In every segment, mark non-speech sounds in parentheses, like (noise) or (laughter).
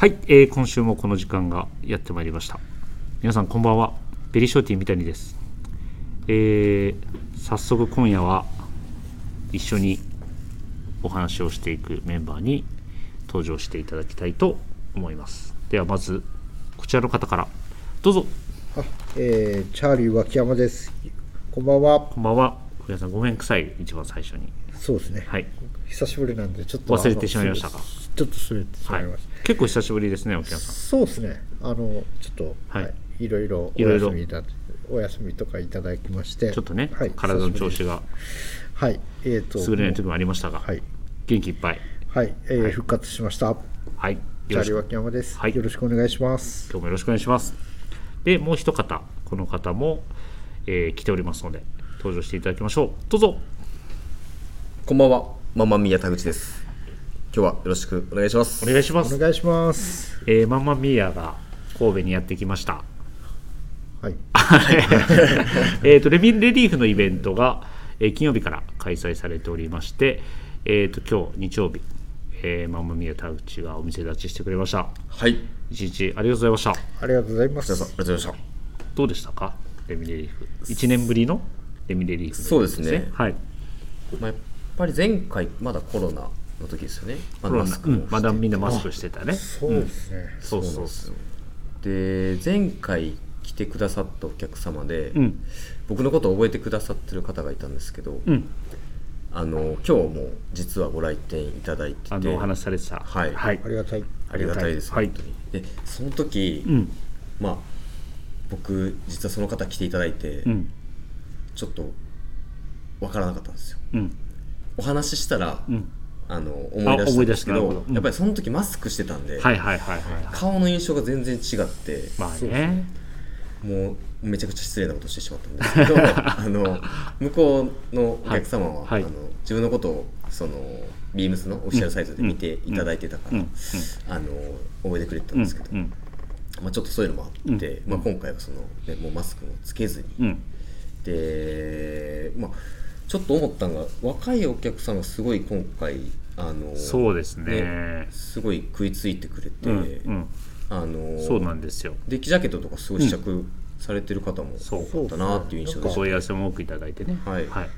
はい、えー今週もこの時間がやってまいりました。皆さんこんばんは。ベリーショーティー三谷です。えー早速今夜は一緒にお話をしていくメンバーに登場していただきたいと思います。ではまずこちらの方から。どうぞ。あ、えー、チャーリー脇山です。こんばんは。こんばんは。皆さんごめんくさい。一番最初に。そうですね。はい、久しぶりなんでちょっと忘れてしまいましたか？ちょっと忘れてしはいまいまし、結構久しぶりですね沖縄さん。そうですね。あのちょっとはい。はい、いろいろおいろいろ。休みだお休みとかいただきまして、ちょっとね、はい、体の調子が。がはい、えっ、と優れない時もありましたが、はい。元気いっぱい。はい、えー復活しました。はい。チャーリーよろしく。脇山です、はい。よろしくお願いします。今日もよろしくお願いします。でもう一方この方も、えー来ておりますので登場していただきましょう。どうぞ。こんばんは、ママミヤ田口です。今日はよろしくお願いします。お願いします。お願いします。えーマンマミーヤが神戸にやってきました。はい、えーとレミレリーフのイベントが、えー金曜日から開催されておりまして、えー、と今日日曜日、えーマンマミーヤ田口がお店立ちしてくれました。はい。一日ありがとうございました。ありがとうございま皆さん、あす。り。がとうございましどうでしたか？レミレリーフ。1年ぶりのレミレリーフのそうですね。はい。た。まあ、やっぱり前回、まだコロナの時ですよね。まマスクもうんまだみんなマスクしてたね。そうですね。そうそうなんですよ。で、前回来てくださったお客様で、うん。僕のことを覚えてくださってる方がいたんですけど、うん。あの今日も実はご来店いただいてて、あのお話しされてた。はい。はい。ありがたい。ありがたいです、はい。本当に。で、その時、うん。まあ僕実はその方来ていただいて、うん。ちょっとわからなかったんですよ。うん。お話ししたら、うんあの思い出したんですけどうんやっぱりその時マスクしてたんで、顔の印象が全然違ってまあね。もうめちゃくちゃ失礼なことしてしまったんですけど (laughs) あの向こうのお客様は、はい。はい。あの自分のことをそのビームスのオフィシャルサイトで見ていただいてたから、あの覚えてくれてたうんんですけど、うんまあ、ちょっとそういうのもあって、うんまあ、今回はその、ね、もうマスクもつけずに、うん。で、まあ、ちょっと思ったのが若いお客さんがすごい今回あのそうですね。すごい食いついてくれて、うんうん。あのそうなんですよ。デッキジャケットとかすごい試着されてる方もそう多かったなっていう印象おでした、問い合わせも多くいただいてね。はい。はい。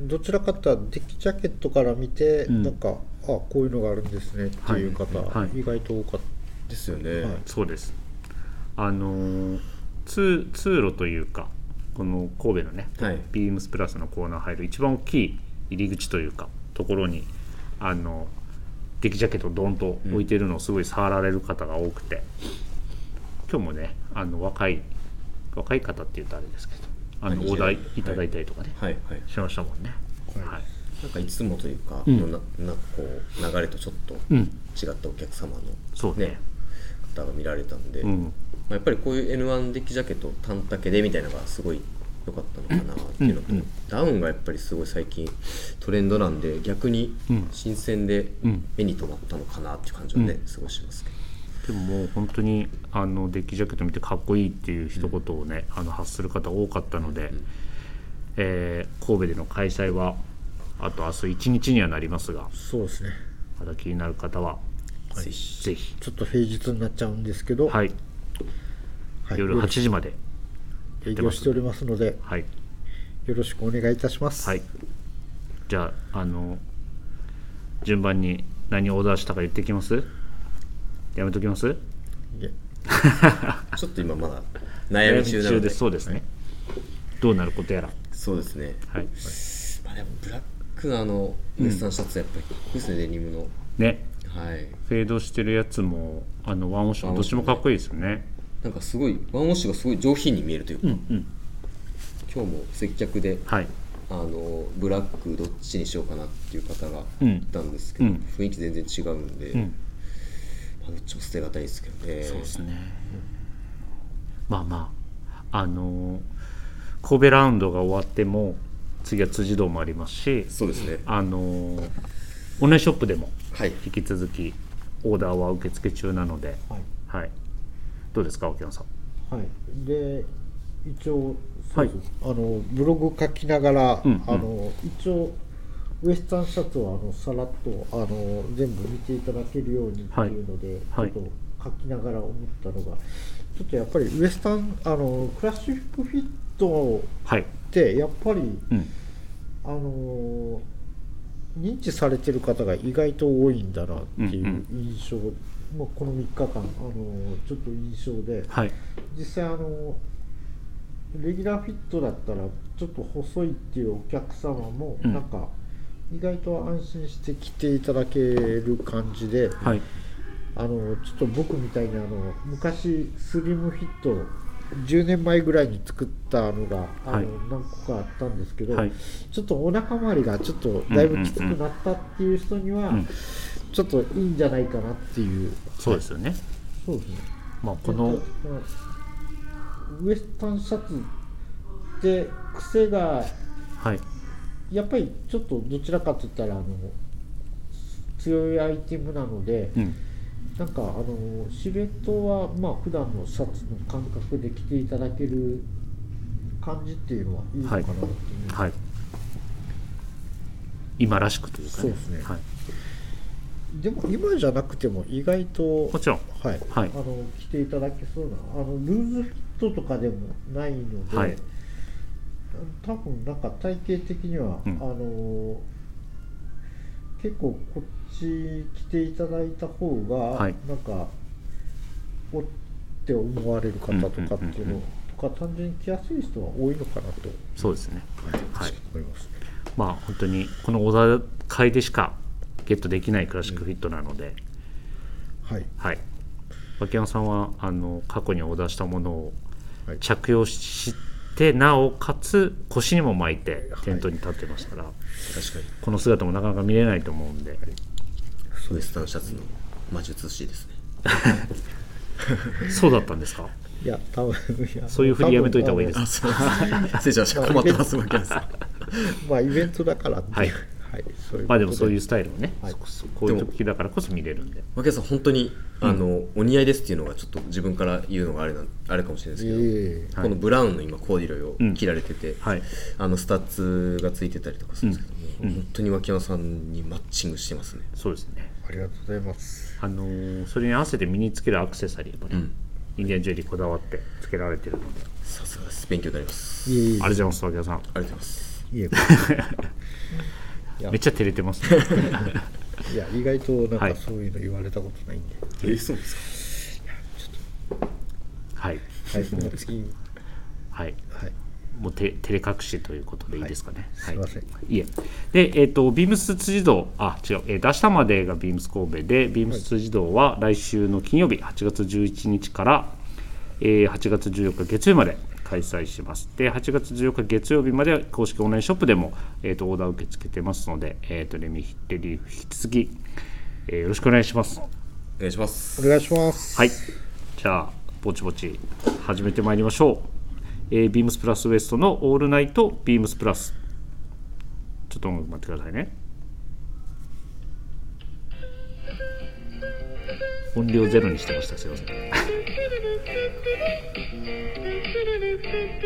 どちらかというとデッキジャケットから見て、ん。なんかあこういうのがあるんですねっていう方、はい。はい。意外と多かっですよね、はい。そうです。あのー通通路というかこの神戸のね、はい。ビームスプラスのコーナー入る一番大きい入り口というかところにあのデッキジャケットをドンと置いてるのをすごい触られる方が多くて、今日もねあの若い若い方っていうとあれですけどあのはいお題い。ただいたりとかね、はいはいしましたもんね。はい。はい。なんかいつもというか、ん。のななんかこう流れとちょっとうん。違ったお客様の、そうね。方が見られたんで、うん。まあ、やっぱりこういう N1 デッキジャケット単丈でみたいなのがすごい良かったのかなっていうのと、うんうん。ダウンがやっぱりすごい最近トレンドなんで逆にうん。新鮮でうん。目に留まったのかなっていう感じはね、うん。すごいしますけど。でももう本当にあのデッキジャケット見てかっこいいっていう一言をね、あの発する方多かったので、えー神戸での開催はあと明日1日にはなりますがたそうですね。まだ気になる方はぜひぜひ、ちょっと平日になっちゃうんですけど、はい、はい。夜8時まで営業しておりますのではい、よろしくお願いいたします、はい、じゃああの順番に何オーダーしたか言ってきます？やめときます？いえ。(laughs) ちょっと今まだ悩み中なので。そうですね、どうなることやら。そうですね、はい。まあ、でもブラックのあのウエスタンシャツはやっぱりかっこいいですね、デニムの。ね。はい。フェードしてるやつもあのワンオッシュもどっちもかっこいいですよねなんかすごいワンウォッシュがすごい上品に見えるというか、うんうん。今日も接客ではい。あのブラックどっちにしようかなっていう方がうん。いたんですけど、うん。雰囲気全然違うんで、うん。まあ、どっちも捨てがたいですけどね。そうですね。まあまああのー神戸ラウンドが終わっても次は辻堂もありますしそうですね。あのーオンラインショップでもはい。引き続きオーダーは受付中なので、はい。はい、どうですか沖野さん？はい、で一応はい。そうです。あのブログ書きながら、うんうん。あの一応ウエスタンシャツをあのさらっとあの全部見ていただけるようにっていうので、はい。ちょっと書きながら思ったのがちょっとやっぱりウエスタンあのクラシックフィットはい。ってやっぱりうん。あの認知されてる方が意外と多いんだなっていう印象、まあ、この3日間あのちょっと印象ではい。実際あのレギュラーフィットだったらちょっと細いっていうお客様もうん。なんか意外と安心して来ていただける感じで、はい。あのちょっと僕みたいにあの昔スリムフィット10年前ぐらいに作ったのがあの、はい。何個かあったんですけど、はい。ちょっとお腹周りがちょっとだいぶきつくなったっていう人には、うんちょっといいんじゃないかなっていう。そうですよね。そうですね。まあこのえっとウエスタンシャツって癖がはい。やっぱりちょっとどちらかといったらあの強いアイテムなので、うん。なんかあのシルエットはまあ普段のシャツの感覚で着ていただける感じっていうのはいいのかなっていう、はい。今らしくというか、そうですね。はい、でも今じゃなくても意外ともちろん。はい、はい。あの着ていただけそうなあのルーズフィットとかでもないので、はい。多分なんか体型的には、うん。あの結構こっち着ていただいた方が、はい。なんかおって思われる方とかっていうのとか単純に着やすい人は多いのかなと。そうですね。はい。思い。ます。ね。まあ本当にこの小田会でしかゲットできないクラシックフィットなので、はい、はい。脇山さんはあの過去にオーダーしたものをはい。着用してなおかつ腰にも巻いてテントに立ってましたから、確かに。この姿もなかなか見れないと思うんで、ウエスタンシャツの魔術師ですね。(laughs) そうだったんですか？いや多分いやそういうふりやめといた方がいいです。あすいません失礼しました。困ってますまあイベントだからっていう。はいはい、そういうまあでもそういううスタイルをね、はい。そそこういう時だからこそ見れるんで。牧原さん本当にあの、お似合いですっていうのがちょっと自分から言うのがあれなあれかもしれないですけど、ええこのブラウンの今コーディロイうん。を着られてて、はい。あのスタッツがついてたりとかするんですけども、うん。うん。本当に牧山さんにマッチングしてますね、そうですね。ありがとうございます。あのーそれに合わせて身につけるアクセサリーもね、うん、インディアンジュエリーこだわってつけられてるので。さすがです。勉強になります。ありがとうございます脇山さん。ありがとうございます。いえ (laughs) めっちゃ照れてます。ね (laughs) いや意外となんはい。かそういうの言われたことないんで、えー、そうですか？はい。はい、もう次。はい。はい。もうて照れ隠しということでいいですかね。すいません。いえ。で、えっ、と、ビームス辻堂、あ、違う、えー、出したまでがビームス神戸。で、ビームス辻堂は来週の金曜日、8月11日から、えー8月14日月曜日まで開催します。で、8月14日月曜日までは公式オンラインショップでも、えっ、と、オーダー受け付けてますので、えっ、と、レミヒレリーフ引き続き、えーよろしくお願いします。お願いしますお願いしますはい。じゃあ、ぼちぼち始めてまいりましょう。えー、ビームスプラスウエストのオールナイトビームスプラス。ちょっと音楽待ってくださいね。音量ゼロにしてました。すいません。(laughs)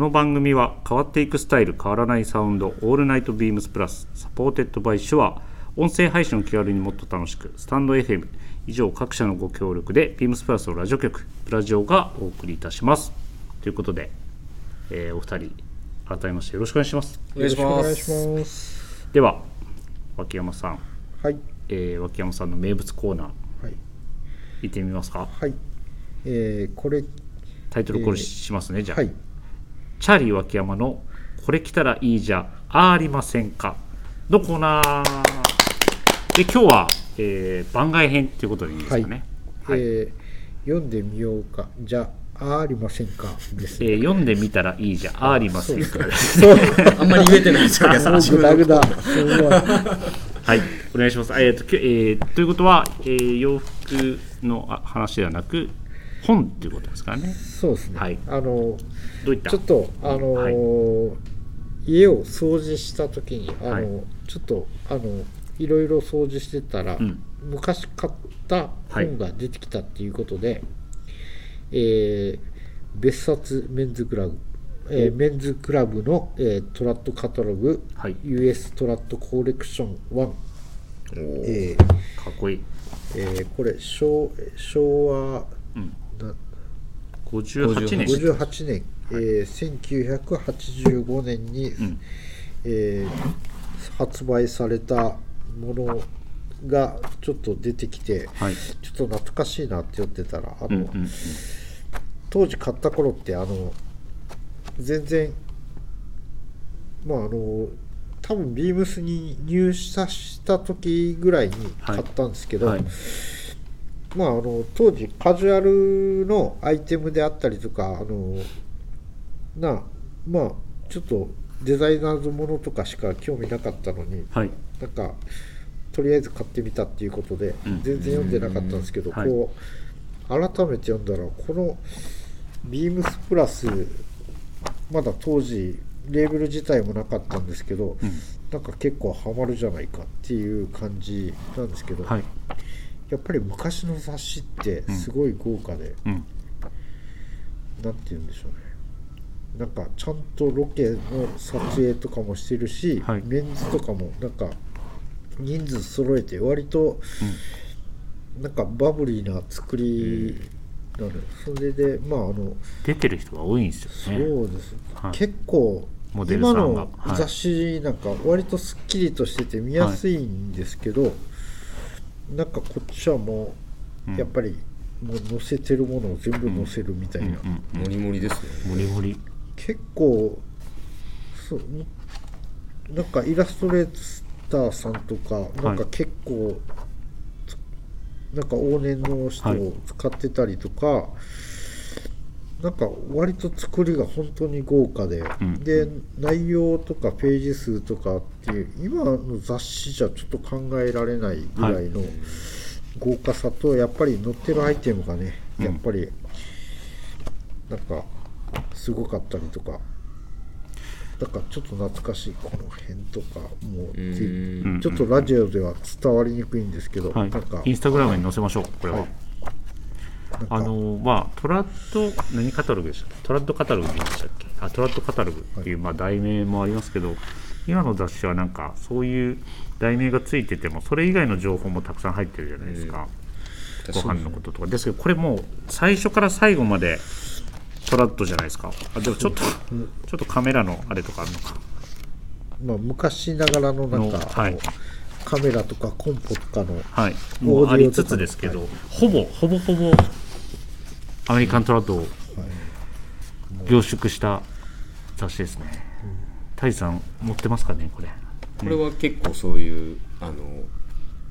この番組は変わっていくスタイル変わらないサウンド All Night BEAMS PLUS supported by Shure 音声配信を気軽にもっと楽しくスタンド FM 以上各社のご協力で BEAMS PLUS のラジオ局プラジオがお送りいたします。ということで、えーお二人改めましてよろしくお願いします。お願いしまよろくお願いしすます。では脇山さん、はい。えー脇山さんの名物コーナー。はい。行ってみますか。はい。えー、これタイトルコールえーしますね、じゃあ、はいチャーリー脇山の「これ来たらいいじゃありませんか」のコーナー。で今日は、えー番外編ということでいいですかね、はい。えー読んでみようか。じゃあありませんか。です。ねえー読んでみたらいいじゃありませんか。そう (laughs) あんまり言えてないですよ、皆さグダグはい。お願いします。えーときえーということは、えー洋服のあ話ではなく本っていうことですからね。そうですね、はい。あのどういった？ちょっとあのー家を掃除した時にあの、はい。ちょっとあのいろいろ掃除してたら、うん。昔買った本が出てきたっていうことで、えー別冊メンズクラブ、えーメンズクラブの、えートラットカタログ、はい。US トラットコレクション1、おー。えーかっこいい。えーこれ昭昭和うん。な58年。58年、えー1985年に、んえー発売されたものがちょっと出てきて、はい。ちょっと懐かしいなって言ってたらあの、うんうんうん。当時買った頃ってあの全然まああの多分ビームスに入社した時ぐらいに買ったんですけど、はい。まあ、あの当時カジュアルのアイテムであったりとかあのなまあちょっとデザイナーズものとかしか興味なかったのにはい。なんかとりあえず買ってみたっていうことで、うん。全然読んでなかったんですけど、うん。はい。こう改めて読んだらこのビームスプラスまだ当時レーベル自体もなかったんですけど、うん。なんか結構ハマるじゃないかっていう感じなんですけど、はい。やっぱり昔の雑誌ってすごい豪華で、うん。なんて言うんでしょうね。なんかちゃんとロケの撮影とかもしてるし、はい。メンズとかもなんか人数揃えて割となんかバブリーな作りなのよ。それでまああの出てる人が多いんですそよね。うです、はい。結構モデルさ今のはい雑誌なんか割とすっきりとしてて見やすいんですけど、なんかこっちはもうやっぱりもう載せてるものを全部載せるみたいな、モリモリですね。もりもり。結構そうなんかイラストレーターさんとかなんか結構、なんか往年の人を使ってたりとか、なんか割と作りが本当に豪華で、んで内容とかページ数とかっていう今の雑誌じゃちょっと考えられないぐらいの豪華さとやっぱり載ってるアイテムがねうんやっぱりなんかすごかったりとか。だからちょっと懐かしいこの辺とかもうちょっとラジオでは伝わりにくいんですけど、はいなんか。インスタグラムに載せましょう。これは。はいなんかあのまあトラッド何カタログでしたっけ？トラッドカタログでしたっけ？あトラッドカタログっていう、まあ、題名もありますけど今の雑誌はなんかそういう題名がついててもそれ以外の情報もたくさん入ってるじゃないですか、ご確かに。飯のこととか。ですけどこれもう最初から最後までトラッドじゃないですか。あでもちょっとちょっとカメラのあれとかあるのか。まあ、昔ながらのなんか、のはい。カメラとかコンポとかのはい。もうありつつですけど、ほぼほぼほぼアメリカントラッドを凝縮した雑誌ですね。タイさん持ってますかねこれ？これは結構そういうあの、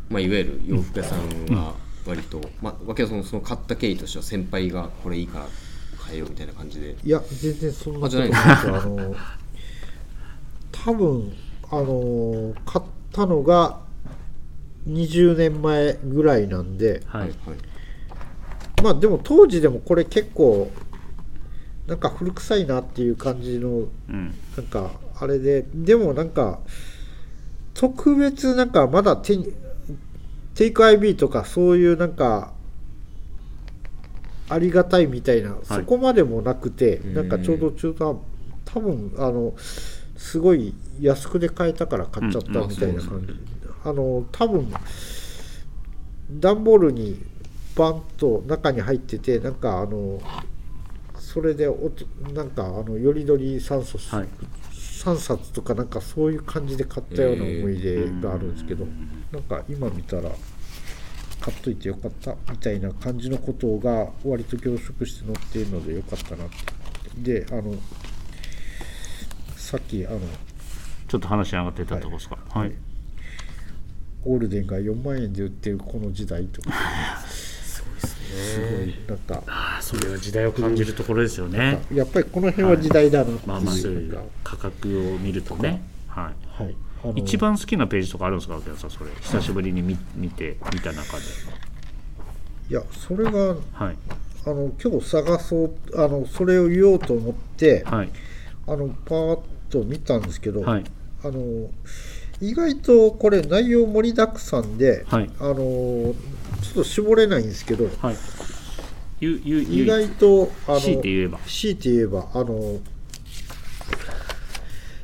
まあ、いわゆる洋服屋さんが割と、まあ、わけはそのその買った経緯としては先輩がこれいいから買えよみたいな感じで。いや全然そんなことないいあじゃなんですよあの多分あの買ったのが20年前ぐらいなんではい。はいまあでも当時でもこれ結構なんか古臭いなっていう感じのうん。なんかあれででもなんか特別なんかまだ手にテイク IB とかそういうなんかありがたいみたいな、そこまでもなくてんなんかちょうど中途多分あのすごい安くで買えたから買っちゃったうんみたいな感じ、あの多分段ボールにバンと中に入っててなんかあのそれでおとなんかあのよりどり3冊、はい。3冊とかなんかそういう感じで買ったような思い出があるんですけど、なんか今見たら買っといてよかったみたいな感じのことが割と凝縮して載っているのでよかったなって。であのさっきあのちょっと話上がってたとこですか？はい。オールデンが4万円で売ってるこの時代とか (laughs) すごい。なんか。ああそれは時代を感じるところですよね。やっぱりこの辺は時代だなっていう、まあまあそういう価格を見るとね。はい。はい。一番好きなページとかあるんですか秋山さんそれ。久しぶりに見見て見た中で。いやそれがはい。あの今日探そうあのそれを言おうと思って、はい。あのパーッと見たんですけど、はい。あの意外とこれ内容盛りだくさんで、はい。あのちょっと絞れないんですけどはい。ゆゆゆ意外とあの強いて言えば。強いて言えばあの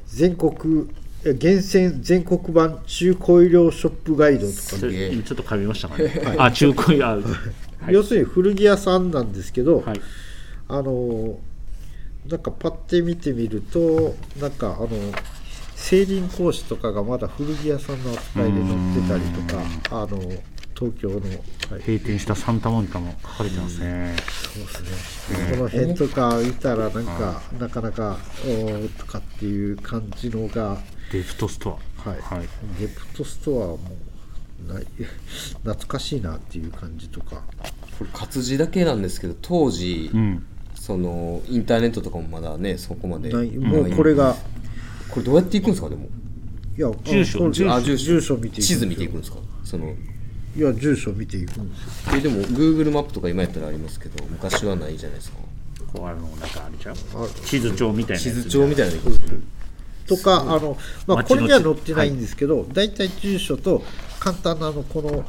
全国え厳選全国版中古衣料ショップガイドとかちょっと噛みましたかね、あ中古あはい。要するに古着屋さんなんですけど、はい。あのなんかパッて見てみるとなんかあの競輪講師とかがまだ古着屋さんの扱いで載ってたりとかあの東京の、はい、閉店したサンタモニカも書かれてますね、そうですね、この辺とか見たらなんかなかなかおーとかっていう感じのが、デフトストア。はい。はい。デプトストアもない。(laughs) 懐かしいなっていう感じとか。これ活字だけなんですけど当時、うん。そのインターネットとかもまだねそこまでない。もうこれが、これどうやっていくんですかでも。いや住所住所。あ住所。住所見て地図見ていくんですか。そのいや住所見ていくんですよ。えでも Google マップとか今やったらありますけど昔はないじゃないですか。こうあのなんかあれちゃう？あ地図帳みたいな地図帳みたいなとかあの、まあ、これには載ってないんですけど、大体住所と簡単なあのこの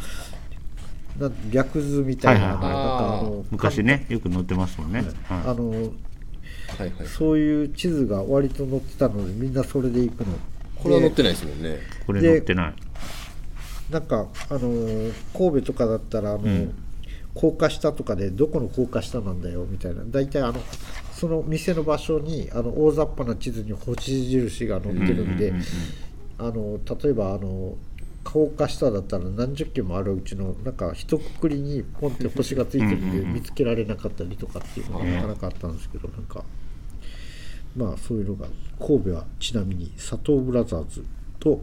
なん略図みたいな,、はいはいはい。なんかあの昔ねよく載ってますもんね、はあのはいはい。そういう地図が割と載ってたのでみんなそれで行くの。これは載ってないですもんね。い、これ載ってないなんかあのー神戸とかだったらあの、ん。高架下とかでどこの高架下なんだよみたいな。大体あのその店の場所にあの大雑把な地図に星印が載ってるんで、あの例えばあの高架下だったら何十件もあるうちのなんか一括りにポンって星がついてるんで見つけられなかったりとかっていうのがなかなかあったんですけどなんかまあそういうのが神戸はちなみに佐藤ブラザーズと、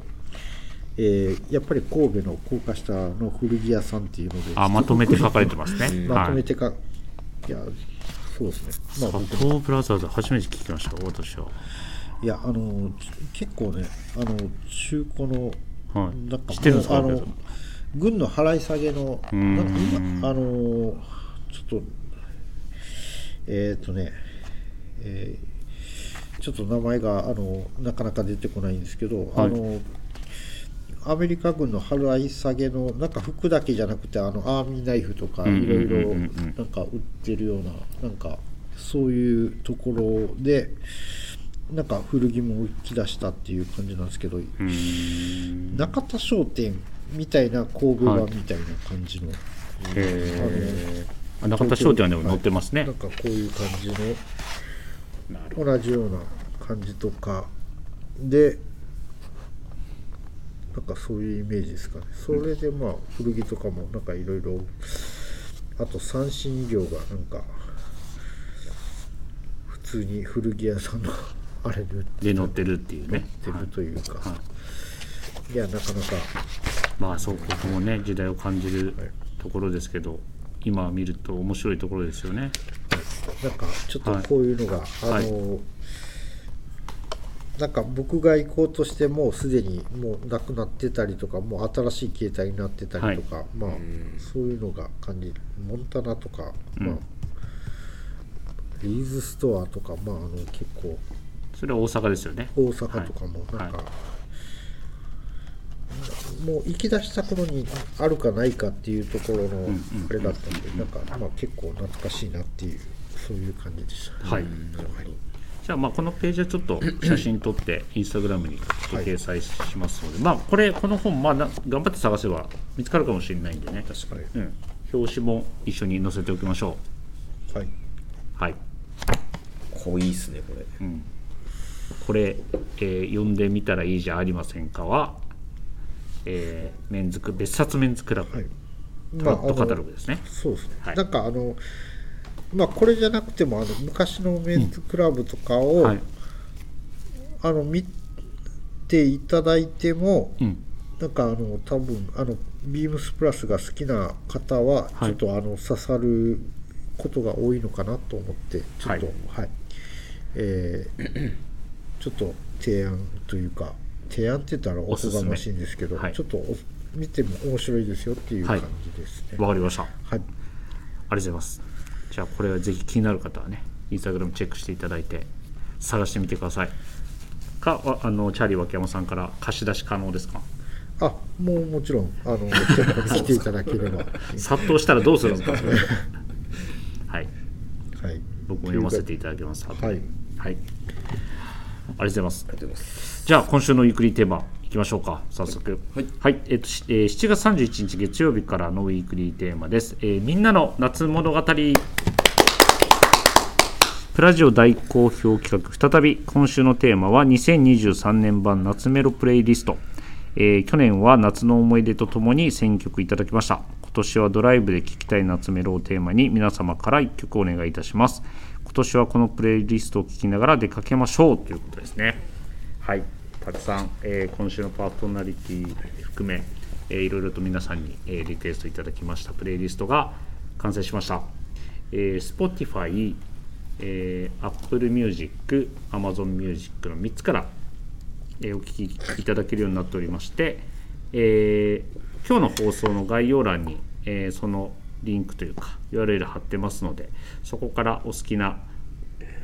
えーやっぱり神戸の高架下の古着屋さんっていうのであまとめて書かれてますね、まとめはいてか、い、やそうですね。まあ佐藤ブラザーズ初めて聞きました私は。いやあの結構ねあの中古のはい。なんか知ってるんですかあの軍の払い下げのなんか今あのちょっとえっ、とね、えーちょっと名前があのなかなか出てこないんですけど、はい。あのアメリカ軍の払い下げのなんか服だけじゃなくてあのアーミーナイフとかいろいろなんか売ってるようななんかそういうところでなんか古着も売き出したっていう感じなんですけど、中田商店みたいな神戸はい版みたいな感じの、えー、中田商店でも載ってますね、なんかこういう感じの同じような感じとか。でなんかそういうイメージですかね。それでまあ古着とかもなんかいろいろあと三振医療がなんか普通に古着屋さんの (laughs) あれで売ってるっていうね、るはいというか、はい。い、やなかなか。まあそう僕もね時代を感じるはい。ところですけど今見ると面白いところですよね。なんかちょっとこういうのが、はい。あの、なんか僕が行こうとしてもうすでにもうなくなってたりとかもう新しい携帯になってたりとか、まあそういうのが感じるモンタナとか、まあリーズストアとかまああの結構それは大阪ですよね。大阪とかもなんか、はい。もう行き出した頃にあるかないかっていうところのあれだったんで、なんかまあ結構懐かしいなっていうそういう感じでした、はいじゃあまあこのページはちょっと (clears throat) 写真撮ってインスタグラムに掲載しますので、まあこれこの本まあな頑張って探せば見つかるかもしれないんでね確かに。うん、表紙も一緒に載せておきましょはい、うはい。濃いっすねこれ。これ、えー読んでみたらいいじゃありませんかは、えーメンズク別冊メンズクラブ、はい。トラットカタログですね、そうですね、はい。なんかあのまあこれじゃなくてもあの昔のメンズクラブとかを、はい、あの見ていただいてもうん、なんかあの多分あのビームスプラスが好きな方ははい。ちょっとあの刺さることが多いのかなと思ってちょっとははい。い、えー (clears throat) ちょっと提案というか提案って言ったらおこがましいんですけど、はい。ちょっとお見ても面白いですよっていうはい。感じですね。わかりました。あはい、りがとうございますじゃあこれはぜひ気になる方はねインスタグラムチェックしていただいて探してみてください。かああのチャーリー脇山さんから貸し出し可能ですか？あもうもちろんあの (laughs) 来ていただければ、は殺到したらどうするんですかそれ。(laughs) はい。い、僕も読ませていただきますはい。はい、ありがとうございます。ありがとうございます。じゃあ今週のウィークリーテーマ。いきましょうか早速。はい。えっとしえー7月31日月曜日からのウィークリーテーマです、えーみんなの夏物語。プラジオ大好評企画再び今週のテーマは2023年版夏メロプレイリスト、えー去年は夏の思い出とともに選曲いただきました。今年はドライブで聴きたい夏メロをテーマに皆様から1曲お願いいたします。今年はこのプレイリストを聴きながら出かけましょうということですね。はいたくさん、えー今週のパーソナリティ含め、えーいろいろと皆さんに、えーリクエストいただきました。プレイリストが完成しました、えー Spotify えー、Apple Music、Amazon Music の3つから、えーお聞きいただけるようになっておりまして、えー今日の放送の概要欄に、えーそのリンクというか URL 貼ってますのでそこからお好きな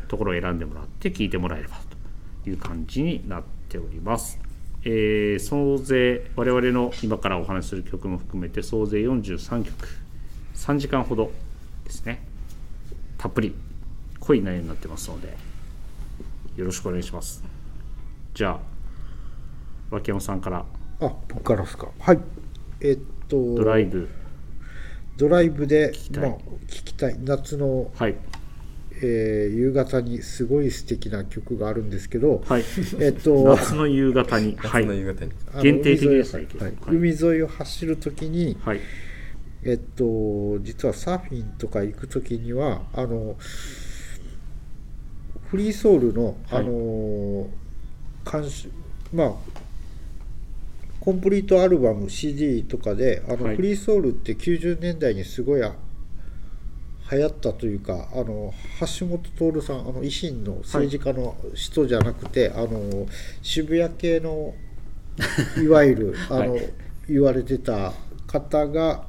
ところを選んでもらって聞いてもらえればという感じになっております。えー総勢我々の今からお話しする曲も含めて総勢43曲。3時間ほどですね。たっぷり濃い内容になってますのでよろしくお願いします。じゃあ脇山さんから。あ僕からですか。はい。えっとドライブ。ドライブできたい。まあ、聞きたい。夏の、はいえー夕方にすごい素敵な曲があるんですけど、はい。えっと夏の夕方に。は夏い。の夕方に。限定的ですね。海沿い,、を走る。ときに、はい。えっと、実はサーフィンとか行くときにはあのフリーソウルの、はい。あの監修まあコンプリートアルバム CD とかであの、はい。フリーソウルって90年代にすごいあ流行ったというかあの橋本徹さんあの維新の政治家の人じゃなくて、あの渋谷系のいわゆる (laughs) あの、はい。言われてた方が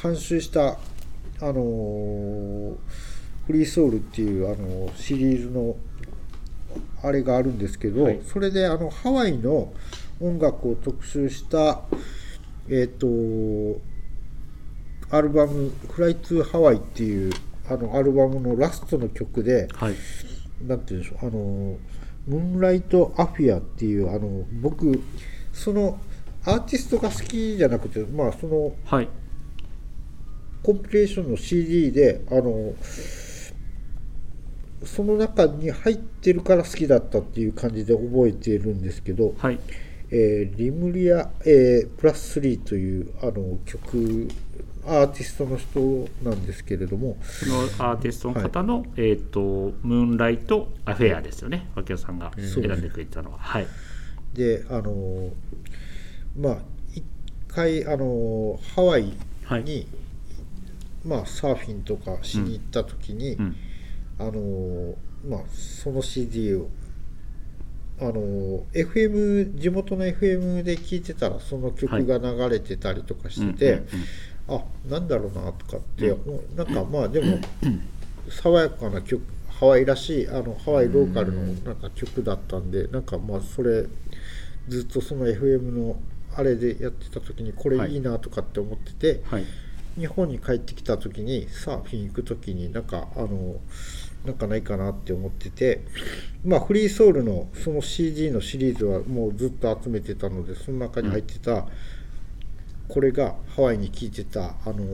監修したあのフリーソウルっていうあのシリーズのあれがあるんですけど、はい。それであのハワイの音楽を特集したえっ、とアルバム「フライツーハワイ」っていうあのアルバムのラストの曲ではい。なんて言うんでしょうあのムーンライト・アフィアっていうあの僕そのアーティストが好きじゃなくてまあそのはい。コンピレーションの CD であのその中に入ってるから好きだったっていう感じで覚えているんですけど、はい。えーリムリア、えープラス3というあの曲アーティストの人なんですけれども。そのアーティストの方の、えっ、とムーンライトアフェアですよね。脇山さんが選んでくれたのは。はい。であのまあ一回あのハワイに、はい。まあサーフィンとかしに行った時に、うん。あのまあその CD をあの FM 地元の FM で聴いてたらその曲が流れてたりとかしてて、うんうんあなんだろうなとかって、もう。なんかまあでも (clears throat) 爽やかな曲ハワイらしいあのハワイローカルのなんか曲だったんで、なんかまあそれずっとその FM のあれでやってた時にこれいいなとかって思ってて、はい。日本に帰ってきた時にサーフィン行く時になんかあのなんかないかなって思っててまあフリーソウルのその CD のシリーズはもうずっと集めてたのでその中に入ってた、これがハワイに聴いてたあの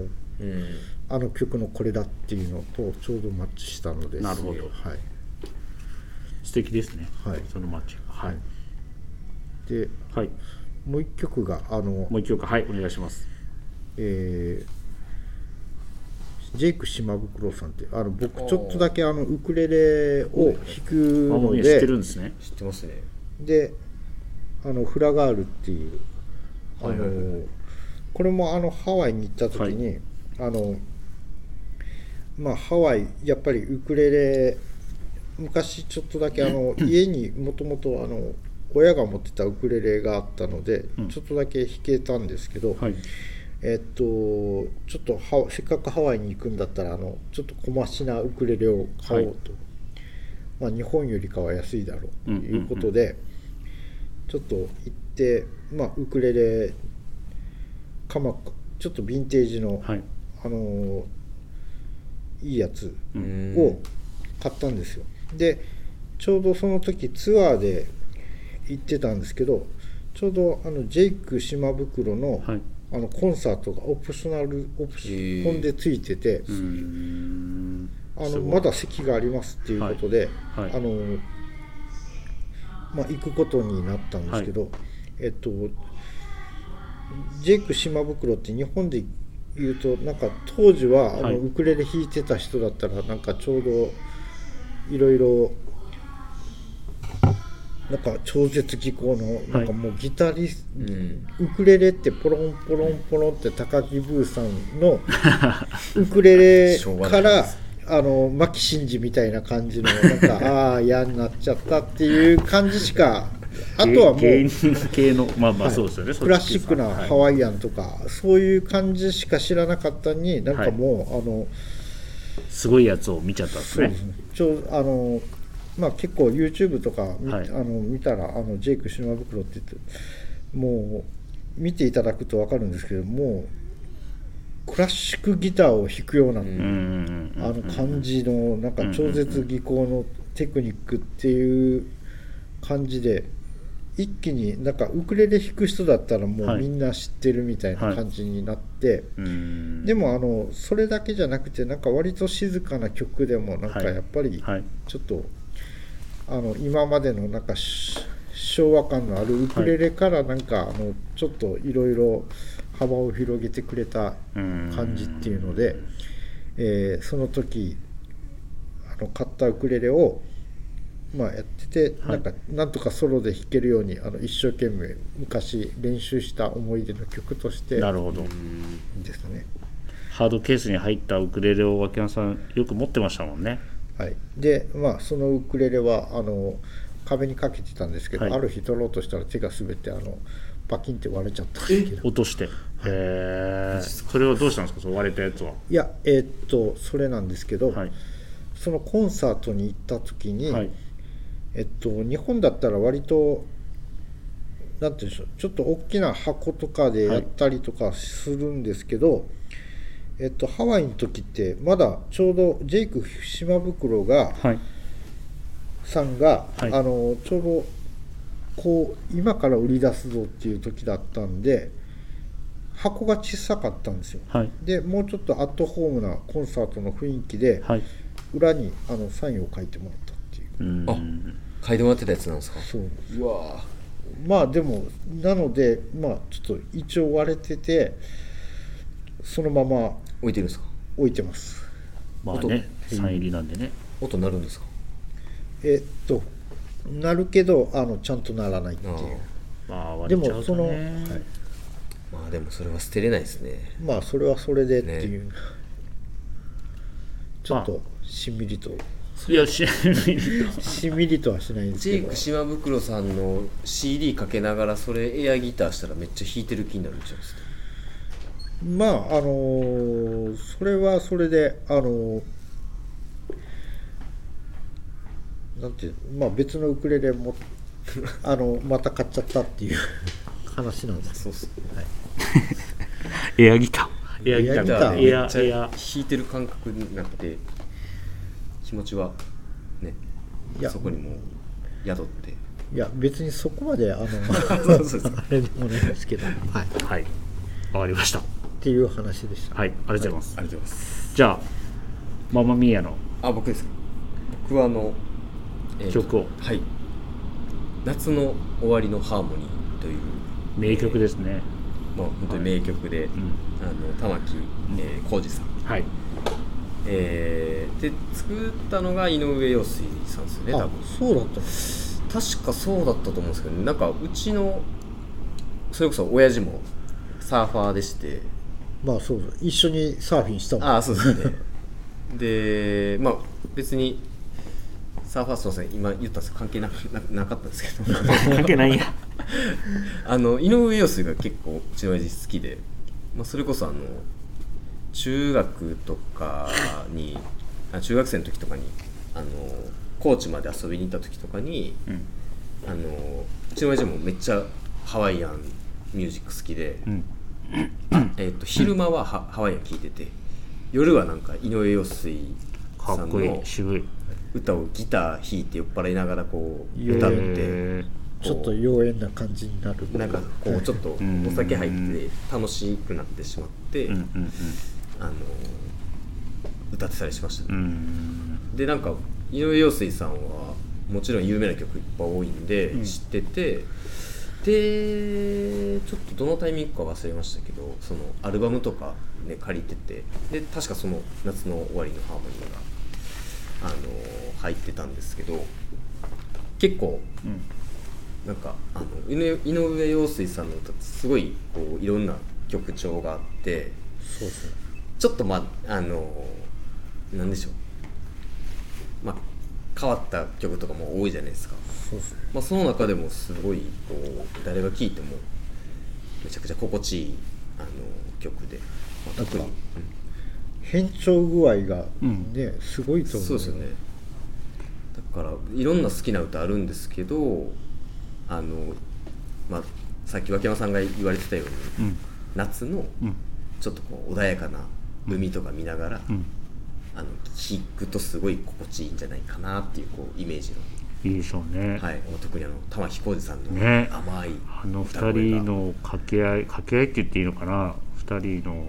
うん。あの曲のこれだっていうのとちょうどマッチしたのでなるほど。はい、素敵ですね、はい。そのマッチ。ングはい、ではい、もう一曲があのもう一曲はいお願いします。えージェイク島袋さんってあの僕ちょっとだけあのウクレレを弾くのあもうね知ってでるんですね。知ってますね。であのフラガールっていうあの、はいはいはいこれもあのハワイに行った時に、あのまあハワイやっぱりウクレレ昔ちょっとだけあの (laughs) 家にもともとあの親が持ってたウクレレがあったので、うん。ちょっとだけ弾けたんですけど、はい。えっとちょっとせっかくハワイに行くんだったらあのちょっと小増しなウクレレを買おうと、まあ、日本よりかは安いだろうということで、ちょっと行って、まあ、ウクレレかまちょっとヴィンテージの、はい。あのいいやつうん。を買ったんですよ。でちょうどその時ツアーで行ってたんですけどちょうどあのジェイク島袋の,、はい。あのコンサートがオプショナルオプションでついてて、うーん。あのまだ席がありますっていうことで、はい。はい。あのまあ、行くことになったんですけど、えっとジェイク島袋って日本で言うとなんか当時はあの、はい。ウクレレ弾いてた人だったらなんかちょうどいろいろなんか超絶技巧のなんかもうギタリスト、うん。ウクレレってポロンポロンポロンって高木ブーさんの (laughs) ウクレレからあの牧真司みたいな感じのなんかああ嫌になっちゃったっていう感じしかあとはもう芸人系のまあまあはい。そうですよね、クラシックなハイワイアンとか、そういう感じしか知らなかったのになんかもう、あのすごいやつを見ちゃったんですね。そうです。ねちょあのまあ結構 YouTube とか見,、はい。あの見たらあのジェイク島袋って言ってもう見ていただくと分かるんですけどもうクラシックギターを弾くような、あの感じのなんか超絶技巧のテクニックっていう感じで一気になんかウクレレ弾く人だったらもはい。うみんな知ってるみたいな感じになって、うん。でもあのそれだけじゃなくてなんか割と静かな曲でもなんかはい。やっぱりはい。ちょっとあの今までのなんかし昭和感のあるウクレレからなんかあのちょっといろいろ幅を広げてくれた感じっていうので、えーその時あの買ったウクレレを、まあ、やってて、はい。なんかなんとかソロで弾けるようにあの一生懸命昔練習した思い出の曲としてなるほど。ですね。ハードケースに入ったウクレレを脇山さんよく持ってましたもんね。はい、でまあそのウクレレはあの壁にかけてたんですけど、はい。ある日取ろうとしたら手が滑ってあのパキンって割れちゃったんですけど。落として。へえそれはどうしたんですか？その割れたやつは。いやえーっとそれなんですけど、はい。そのコンサートに行った時に、はいえっと、日本だったら割となんて言うんでしょうちょっと大きな箱とかでやったりとかするんですけど、えっと、ハワイの時ってまだちょうどジェイク島袋がはい。さんが、はい。あのちょうどこう今から売り出すぞっていう時だったんで箱が小さかったんですよ。はい。でもうちょっとアットホームなコンサートの雰囲気ではい。裏にあのサインを書いてもらったっていう。うんあ書いてもらってたやつなんですか？そう。うわ。まあでもなのでまあちょっと一応割れててそのまま置いてるんですか？置いてます。まあねサイン入りなんでね。音鳴るんですか？えっとなるけどあのちゃんとならないっていう。あまあで割れちゃうもその、はい、まあでもそれは捨てれないですね。まあそれはそれでっていう、ちょっまとしんみりといやししんみりとはしないんですけど。ジェイク島袋さんの CD かけながらそれエアギターしたらめっちゃ弾いてる気になるんじゃないですか？まああのーそれはそれであのーなんていうまあ別のウクレレも (laughs) あのまた買っちゃったっていう。話なんです。そうっす。ね (laughs) エアギター。エアギタエアギターーエめっちゃアエア。弾いてる感覚になって気持ちはねいや。そこにもう宿って。いや別にそこまであの (laughs) そうそうそう。あれでもないですけど、はい、っはい。わかりました。ていう話でした、はいありがとうございます、ありがとうございます。じゃあママミーヤの。あ僕ですか。僕はあの、えーと曲を。はい。夏の終わりのハーモニーという。名曲ですね、まあ本当に名曲で、ん。あの玉木えー浩二さん。はいえーで作ったのが井上陽水さんですよね多あ分。そうだった確かそうだったと思うんですけど、なんかうちのそれこそ親父もサーファーでして。まあそうだ一緒にサーフィンしたもん。ああそうですね。でまあ別にサーファーすいません。今言ったんですけど関係なななかったんですけど。関係ないや。(laughs) あの井上陽水が結構うちの親父好きで、まあ、それこそあの中学とかにあ中学生の時とかにあの高知まで遊びに行った時とかにうん。あのうちの親父もめっちゃハワイアンミュージック好きで、うん。えー、と昼間はハハワイアン聴いてて夜はなんか井上陽水さんかっこいい。の渋い。歌をギター弾いて酔っ払いながらこう歌って。えちょっと妖艶な感じになる。なんかこうちょっとんお酒入って楽しくなってしまって、ーうんうんあの歌ってたりしましたうんうね、ん。でなんか井上陽水さんはもちろん有名な曲いっぱい多いんでうん。知ってて、でちょっとどのタイミングか忘れましたけどそのアルバムとかね借りててで確かその「夏の終わりのハーモニーが」あの入ってたんですけど結構うん。なんかあの井上井上陽水さんの歌ってすごいこういろんな曲調があってそうですねちょっとまああのなんでしょう。まあ変わった曲とかも多いじゃないですか、そうですね。まあ、その中でもすごいこう誰が聴いてもめちゃくちゃ心地いいあの曲で、まあ、特に。変調具合がうん。ね、すごいと思うそうですよね。だからいろんな好きな歌あるんですけどあの、まあ、さっき脇山さんが言われてたように、うん。夏のうん。ちょっとこう穏やかな海とか見ながら、うん。あの聴くとすごい心地いいんじゃないかなっていうこうイメージの、いいでしょうね、はい、特にあの玉置浩二さんのね。甘いあの歌声が。二人の掛け合い掛け合いって言っていいのかな？二人の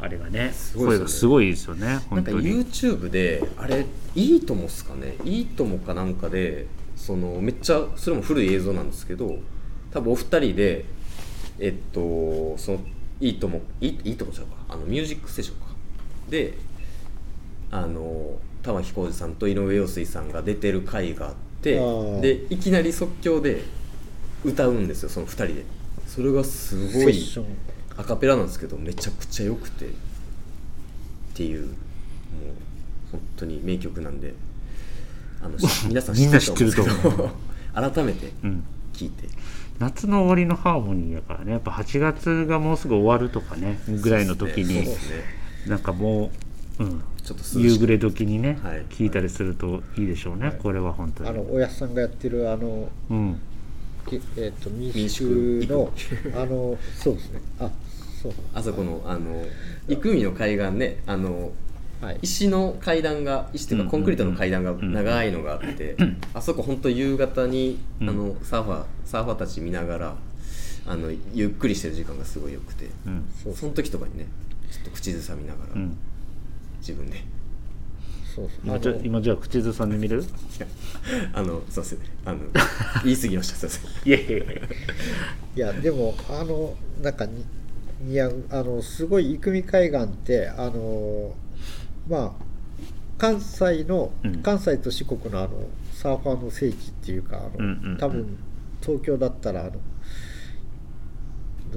あれがね。すごいね。声がすごいですよね。なんか本当に YouTube であれいいともっすかね？いいともかなんかでそのめっちゃそれも古い映像なんですけど多分お二人でえっとそのいいともいいいいともちゃうかあのミュージックステーションか。であの玉置浩二さんと井上陽水さんが出てる回があってでいきなり即興で歌うんですよその二人で。それがすごいアカペラなんですけどめちゃくちゃ良くて。っていうもう本当に名曲なんであのし皆さん知ってると思うんですけど。(laughs) 改めてうん。聴いて、夏の終わりのハーモニーやからね。やっぱ8月がもうすぐ終わるとかねぐらいの時に、そうですね。なんかもう、うん、ちょっと夕暮れ時にね、はい。聞いたりするといいでしょうね、これは本当に。あのおやすさんがやってるあのうん。けえっ、と民宿のあのそうですね。あそう。あそこのあの生海の海岸ねあのはい。石の階段が石といううん。かコンクリートの階段が長いのがあって、あそこ本当夕方に、うん。あのサーファーサーファーたち見ながらあのゆっくりしてる時間がすごい良くて、うん。そうその時とかにねちょっと口ずさみながら、うん。自分で。そうそう。今じゃ今じゃあ口ずさんで見る？あのそうですね。あの言い過ぎましたすいません。いやいやいや。いやでもあのなんかに似合うあのすごい生見海岸ってあのまあ関西の、うん。関西と四国のあのサーファーの聖地っていうかあの、うんうんうん。多分東京だったらあの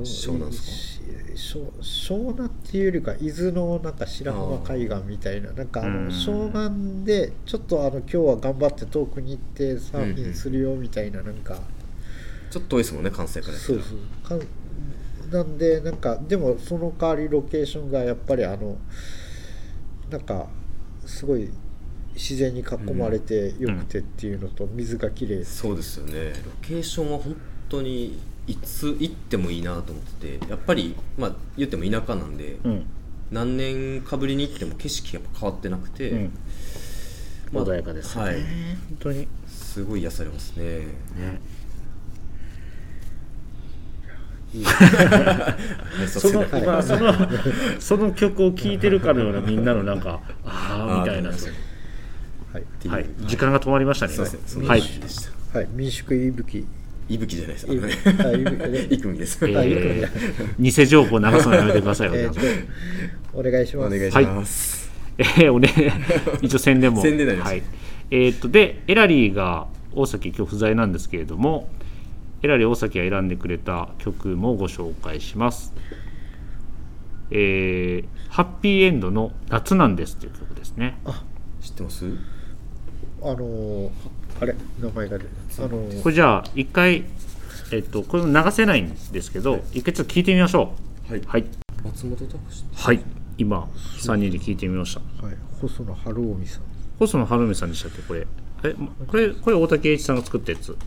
湘南です湘湘南っていうよりか伊豆のなんか白浜海岸みたいななんかあうんの湘南でちょっとあの今日は頑張って遠くに行ってサーフィンするよみたいななんか、ちょっと遠いですもんね関西からそうそう。かなんでなんかでもその代わりロケーションがやっぱりあのなんかすごい自然に囲まれてよくてっていうのと水がきれいそうですよね。ロケーションは本当にいつ行ってもいいなと思ってて。やっぱりまあ言っても田舎なんで、うん。何年かぶりに行っても景色やっぱ変わってなくて、うん。まあ穏やかですよね、はい。本当に。ねすごい癒されますねそのその (laughs) その曲を聴いてるかのようなみんなのなんかああみたいな。はい、時間が止まりましたね。はい。民宿いぶき。いぶきじゃないです。あいのね。ぶあいぶき。ねいくみです、偽情報流すのやめてくださいよ、(laughs) お願いします。お願いします、えー、おね、(laughs) 一応宣伝も。はい。えーっと、で、エラリーが大崎今日不在なんですけれども、エラリー大崎が選んでくれた曲もご紹介します。えーハッピーエンドの夏なんですという曲ですね。あ知ってます？あのーあれ名前が出あのーこれじゃあ一回えっとこれ流せないんですけど一回ちょっと聞いてみましょう。はい。はい。松本隆はい。今3人で聞いてみました。はい、細野晴臣さん。細野晴臣さんでしたっけこれ。えこれこれ大竹栄一さんが作ったやつ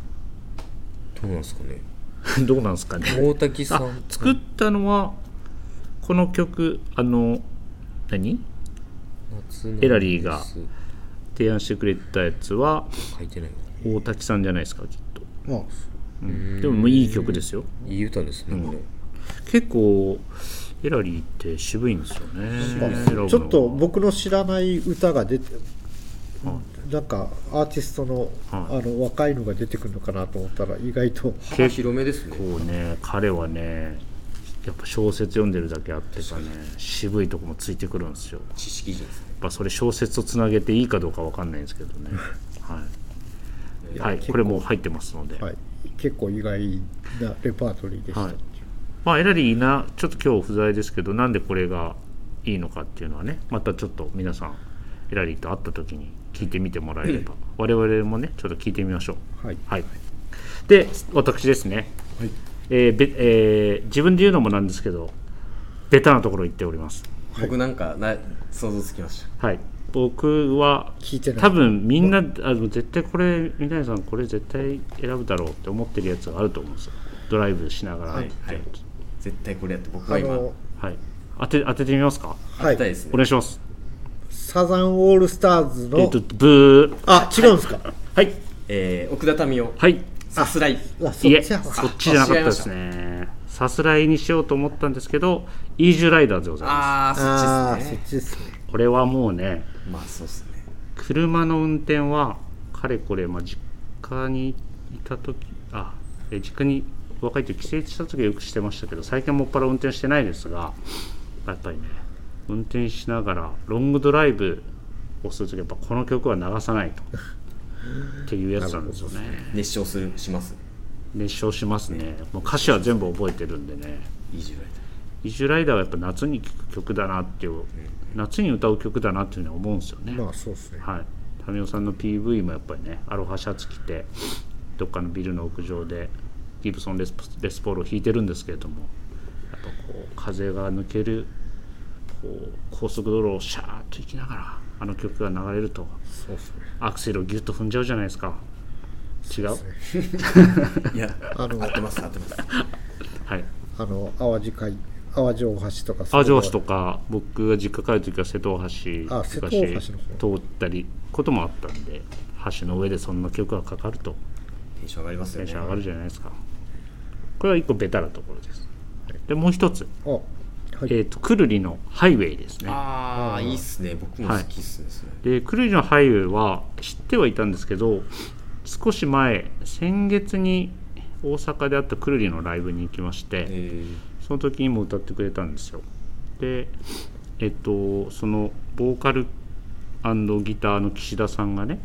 どうなんですかね。(laughs) どうなんですかね。大滝さあん作ったのはこの曲あの何？エラリーが提案してくれたやつはス書いてない大滝さんじゃないですかきっと、まあ。うん。でももういい曲ですよ。いい歌ですね、これ。結構エラリーって渋いんですよね。ちょっと僕の知らない歌が出てなんかアーティストの,、はい。あの若いのが出てくるのかなと思ったら意外と。幅広めですね。こうね彼はねやっぱ小説読んでるだけあってかね渋いとこもついてくるんですよ。やっ知識人ですね。ぱそれ小説とつなげていいかどうかわかんないんですけどね。はい、はい、これも入ってますので、はい、結構意外なレパートリーでした、はい。まあエラリーいいなちょっと今日不在ですけどなんでこれがいいのかっていうのはねまたちょっと皆さんエラリーと会った時に聞いてみてもらえれば、我々もねちょっと聞いてみましょう。はい。はい、で私ですね、えーべえー自分で言うのもなんですけどベタなところ行っております。僕なんかな想像つきました。はい。僕は聞いてない。多分みんなあの絶対これ三谷さんこれ絶対選ぶだろうって思ってるやつがあると思うんですよ。ドライブしながら。はい。ってやつ絶対これやって僕は今。はい、当て当ててみますか？はい。当てたいですね。お願いしますサザンオールスターズの、えっとブー。あ違うんですか？はい。えー、奥田民生。はい。さすらい。あそいえっちそっちじゃなかったですね。さすらいにしようと思ったんですけどイージュライダーでございまあああーそっちですね。ちですね。すこれはもうねまあそうっすね。車の運転はかれこれ、まあ、実家にいた時あえ実家に若い時帰省した時はよくしてましたけど最近はもっぱら運転してないですがやっぱりね運転しながらロングドライブをする時はやっぱこの曲は流さないと。(laughs) っていうやつなんですよね。熱唱するします？熱唱しますね。もう歌詞は全部覚えてるんでね。いいじゅらいイジュライダーはやっぱ夏に聴く曲だなっていう夏に歌う曲だなっていうふうに思うんですよね、まあそうですね。はい、民生さんの PV もやっぱりねアロハシャツ着てどっかのビルの屋上でギブソンレスポレスポールを弾いてるんですけれどもやっぱこう風が抜けるこう高速道路をシャーッと行きながらあの曲が流れるとそうですね。アクセルをギュッと踏んじゃうじゃないですか。違う？いや (laughs) あの合ってます合ってます。はい。あの淡路海淡路大橋とか淡路大橋とか僕が実家帰る時は瀬戸大橋あ瀬戸大橋の方。通ったりこともあったんで橋の上でそんな曲がかかると。テンション上がりますよね。テンション上がるじゃないですか。これは一個ベタなところです。でもう一つ、あはい。えー、とくるりのハイウェイですね。ああいいっすね。僕も好きっすね、それ。でくるりのハイウェイは知ってはいたんですけど少し前先月に大阪であったくるりのライブに行きまして、えその時にも歌ってくれたんですよ。でえっとそのボーカルギターの岸田さんがね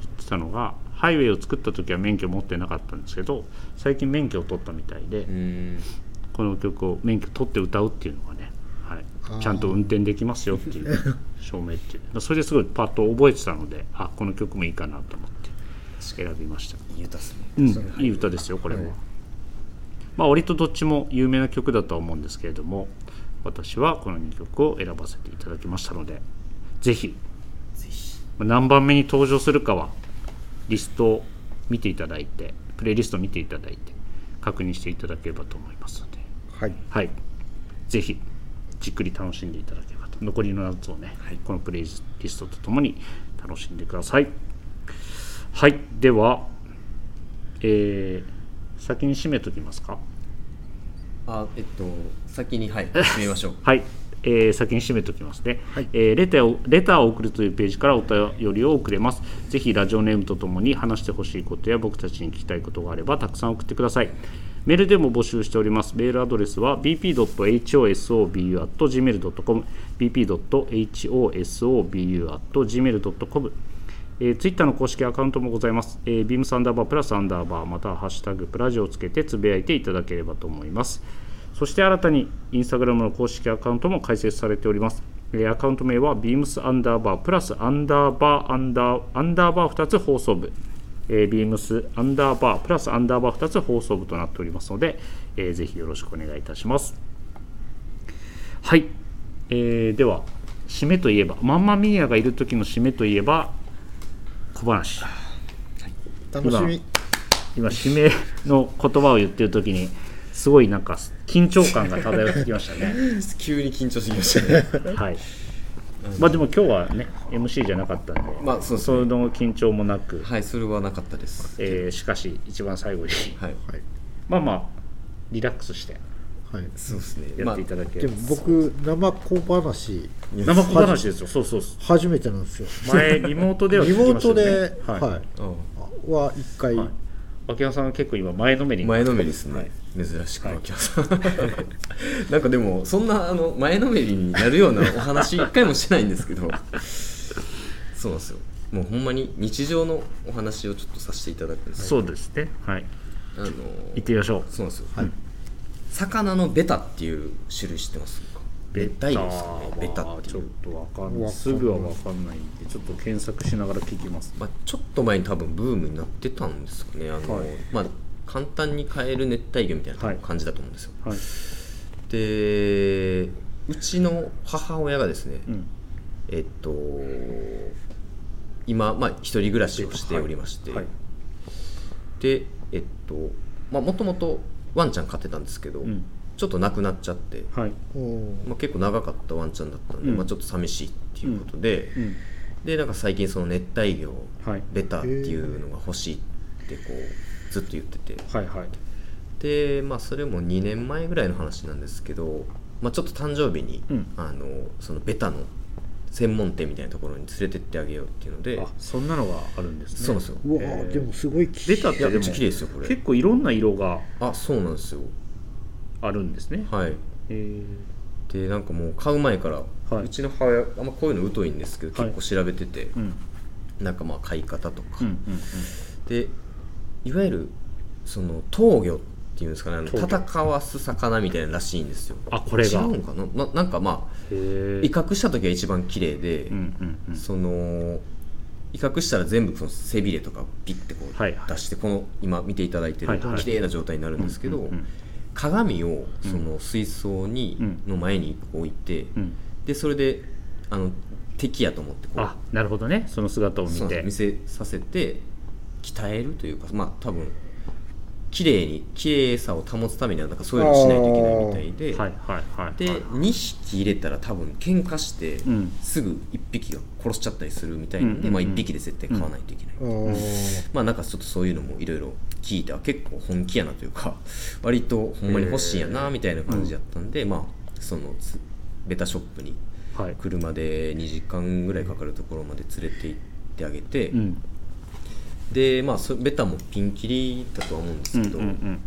言ってたのがハイウェイを作った時は免許持ってなかったんですけど最近免許を取ったみたいで、この曲を免許取って歌うっていうのがね、はい、ちゃんと運転できますよっていう (laughs) 証明っていう。それですごいパッと覚えてたのであこの曲もいいかなと思って選びました。いい歌っすね、うん、いい歌ですよこれも、まあ割とどっちも有名な曲だとは思うんですけれども私はこの2曲を選ばせていただきましたのでぜひ。何番目に登場するかはリストを見ていただいてプレイリストを見ていただいて確認していただければと思います。のではい。はい。ぜひじっくり楽しんでいただければと。残りの夏をね、はい。このプレイリストとともに楽しんでください。はい。ではえー先に締めときますか？あえっと先にはい (laughs) 決めましょう。はい、えー先に締めておきますね、はい。えーレターをレターを送るというページからお便りを送れます。ぜひラジオネームとともに話してほしいことや僕たちに聞きたいことがあればたくさん送ってくださいメールでも募集しておりますメールアドレスは bp.hosobu.gmail.com bp.hosobu.gmail.com えー、ツイッターの公式アカウントもございます。えー、ビームサンダーバープラスアンダーバーまたはハッシュタグプラジオをつけてつぶやいていただければと思います。そして新たにインスタグラムの公式アカウントも開設されております。えーアカウント名は beams アンダーバープラスアンダーバーアンダーアンダーバー2つ放送部、えー、beams アンダーバープラスアンダーバー2つ放送部となっておりますので、えーぜひよろしくお願いいたします。はい、えーでは締めといえばマンマミーアがいる時の締めといえば小話。楽しみ。今締めの言葉を言ってる時にすごいなんか緊張感が漂ってきましたね。(laughs) 急に緊張してきましたね。はいまあでも今日はね MC じゃなかったんで、まあそうですね。その緊張もなく、はいそれはなかったです。えーしかし一番最後にはい。はい。まあまあリラックスしてはい。そうですね。やっていただければ、でも僕生小話生小話ですよ。そうそうそう。初めてなんですよ。前リモートでは聞リモーきましたよね。トで、はい。はい。うん。は一回、はい。秋山さんは結構今前のめりに前のめりですね、はい珍しく秋山さん。(laughs) なんかでもそんなあの前のめりになるようなお話 (laughs) 一回もしてないんですけど。そうなんですよ。もうほんまに日常のお話をちょっとさせていただくんですそうですね。はい。あの行ってみましょう。そうなんですよ、はい。魚のベタっていう種類知ってますか？ベタイですかね？ベタってちょっとわかんない。すぐはわかんないんでちょっと検索しながら聞きますまあ、ちょっと前に多分ブームになってたんですかね。あの、はい。まあ簡単に買える熱帯魚みたいなはい感じだと思うんですよ、はい。でうちの母親がですね、うん。えっと今、まあ、一人暮らしをしておりまして、はい。でえっとまあもともとワンちゃん飼ってたんですけど、うん。ちょっと亡くなっちゃって、まあ、結構長かったワンちゃんだったんで、うん。まあ、ちょっと寂しいっていうことで、うん。でなんか最近その熱帯魚はい。ベタっていうのが欲しいってこうずっと言ってて。はいはい。でまあそれも2年前ぐらいの話なんですけど、まあ、ちょっと誕生日に、うん。あのそのベタの専門店みたいなところに連れてってあげようっていうので。あそんなのがあるんですね。そうなんですよ。うわへー。でもすごいきいやめっベタってでもちゃ綺麗ですよこれ。結構いろんな色が。あそうなんですよ。あるんですね。はい。えでなんかもう買う前から、はい。うちの母親あんまこういうの疎いんですけどはい。結構調べてて、ーうん。なんかまあ買い方とか、うんうん。でいわゆるその闘魚っていうんですかねあの闘魚。戦わす魚みたいならしいんですよ。あこれが。違うんかな？ななんかまあ威嚇した時は一番綺麗で、うんうんうん。その威嚇したら全部その背びれとかピッてこうはいはい。出して、この今見ていただいてるはいはい。綺麗な状態になるんですけど、うんうん鏡をその水槽に、うんの前に置いて、うん。でそれであの敵やと思ってこうあなるほどね。その姿を見て。そうなんです見せさせて鍛えるというかまあ多分綺麗に綺麗さを保つためにはなんかそういうのをしないといけないみたいで、はいはいはいで2匹入れたら多分喧嘩して、うん。すぐ1匹が殺しちゃったりするみたいなんで、うんうんうん。まあ、1匹で絶対買わないといけない、あーまあなんかちょっとそういうのもいろいろ聞いてあ結構本気やなというか (laughs) 割とほんまに欲しいんやなみたいな感じだったんで、まあそのつベタショップにはい。車で2時間ぐらいかかるところまで連れて行ってあげて、うんでまあそベタもピンキリだとは思うんですうんけど、うんうん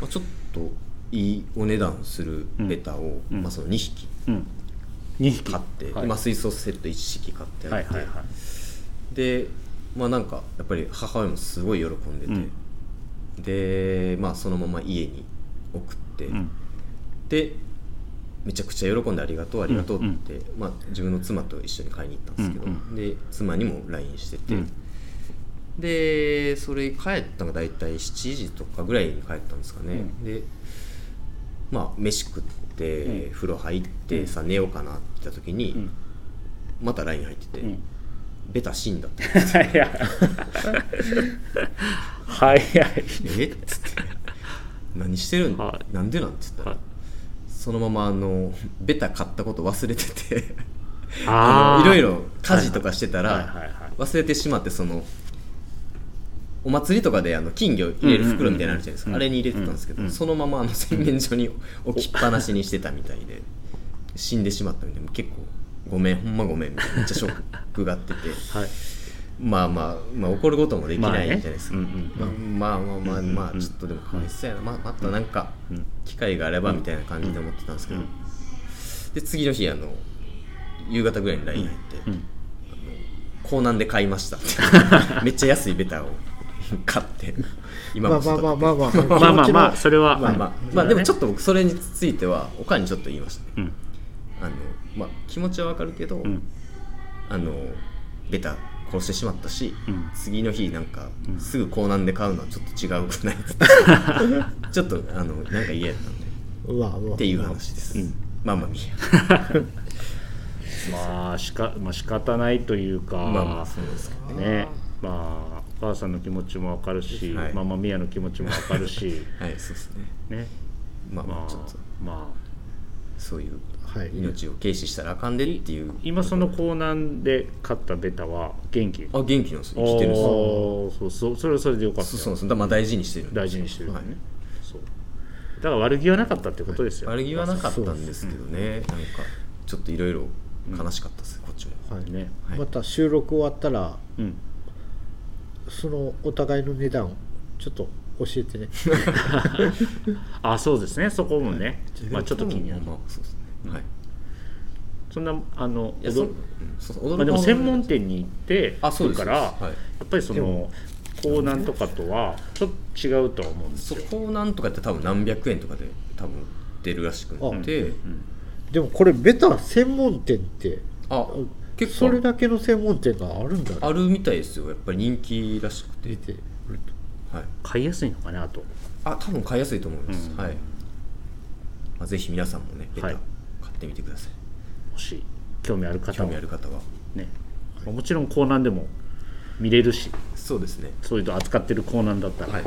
まあ、ちょっといいお値段するベタを、うん。まあ、その2匹うん。2匹。買って、はい。今水槽セット1匹買ってあげて、はいはいはい。でまあなんかやっぱり母親もすごい喜んでて、でまあそのまま家に送って、うん。でめちゃくちゃ喜んでありがとうありがとうってまあ、自分の妻と一緒に買いに行ったんですけど、うんうん。で妻にも LINE してて、うんでそれ帰ったのが大体7時とかぐらいに帰ったんですかね、うん。でまあ飯食って、うん。風呂入って、さ寝ようかなって言った時に、うん。また LINE 入ってて、うん。ベタ死んだってはい。はい。はいえ？っつって。何してるん、はなんでなん？って言ったら、はい。そのままあのベタ買ったこと忘れてて。あ (laughs) のいろいろ家事とかしてたら、忘れてしまってそのお祭りとかであの金魚入れる袋みたいなのあるじゃないですか、うんあれに入れてたんですけど、うんそのままあの洗面所に置きっぱなしにしてたみたいで死んでしまったみたいで結構ごめんほんまごめんみたいなめっちゃショックがあってて。はい。まあまあ、まあ、怒ることもできないじゃないですか、まあまあまあまあちょっとでもかわいそうやな、まあ、またなんかうん機会があればみたいな感じで思ってたんですけど、で次の日あの夕方ぐらいに LINE 入って、うん港南で買いましたってめっちゃ安いベタを買って今まあもちょっとまあまあまあ (laughs) まあまあまあまあそれは。まあまあまあでもちょっと僕それについてはおかんにちょっと言いましたね。うん。あのまあ気持ちはわかるけど、うん。あのベタ殺してしまったし、うん。次の日なんかすぐ港南で買うのはちょっと違うくない (laughs) ちょっとあのなんか嫌やったんで。うわうわっていう話です、うん。まあまあみや (laughs) まあしか、まあ、仕方ないというか。まあまあそうですけどね。ねまあお母さんの気持ちもわかるし、はい。ママミヤの気持ちもわかるし (laughs) はいそうですね。ね。まあままあちょっと。あまあ。そういうはい。命を軽視したらあかんでっていう今その港南で買ったベタは元気？あ元気なんですよ。生きてるそうそうそれはそれでよかったよ。そうそうそう。だまあ大事にしてる大事にしてるからね、はい。そう。だから悪気はなかったってことですよ、悪気はなかったんですけどね、なんかちょっといろいろ悲しかったです、こっちも。はい。ね。はい。また収録終わったらうんそのお互いの値段ちょっと教えてね。(laughs) あそうですね。そこもね、まあちょっと気になる。まあそうですね、はい。そんなあのまあ、でも専門店に行ってあそうから、はい。やっぱりその港南とかとはちょっと違うとは思うんですよ、そこなんとかって多分何百円とかで多分出るらしくて。でもこれベタ専門店ってあ結構。それだけの専門店があるんだね。あるみたいですよ。やっぱり人気らしくて。出てるはい。買いやすいのかなあと。あ多分買いやすいと思います、うん。はい、まあ、ぜひ皆さんもねベタ。はい買ってみてください、もし興味ある方興は味ある方は。ね、まあもちろん港南でも見れるし。そうですね。そういうの扱ってる港南だったら、はい。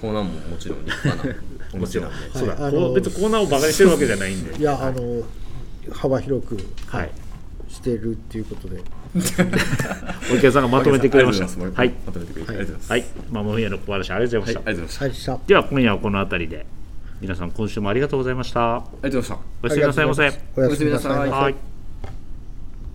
コーナーももちろん立派なお店なんで。(laughs) そうだ、別にコーナーをバカにしてるわけじゃないんで。いやあの幅広く。はいしてるっていうことで。(laughs) お客さんがまとめてくれましたはいいまとめてくれてありがとうござはい。いますママミヤの小話。ありがとうございました、はい。ありがとうございました。では今夜はこの辺りで。皆さん今週もありがとうございました。ありがとうございました。おやすみなさいませ。おやすみなさい。はい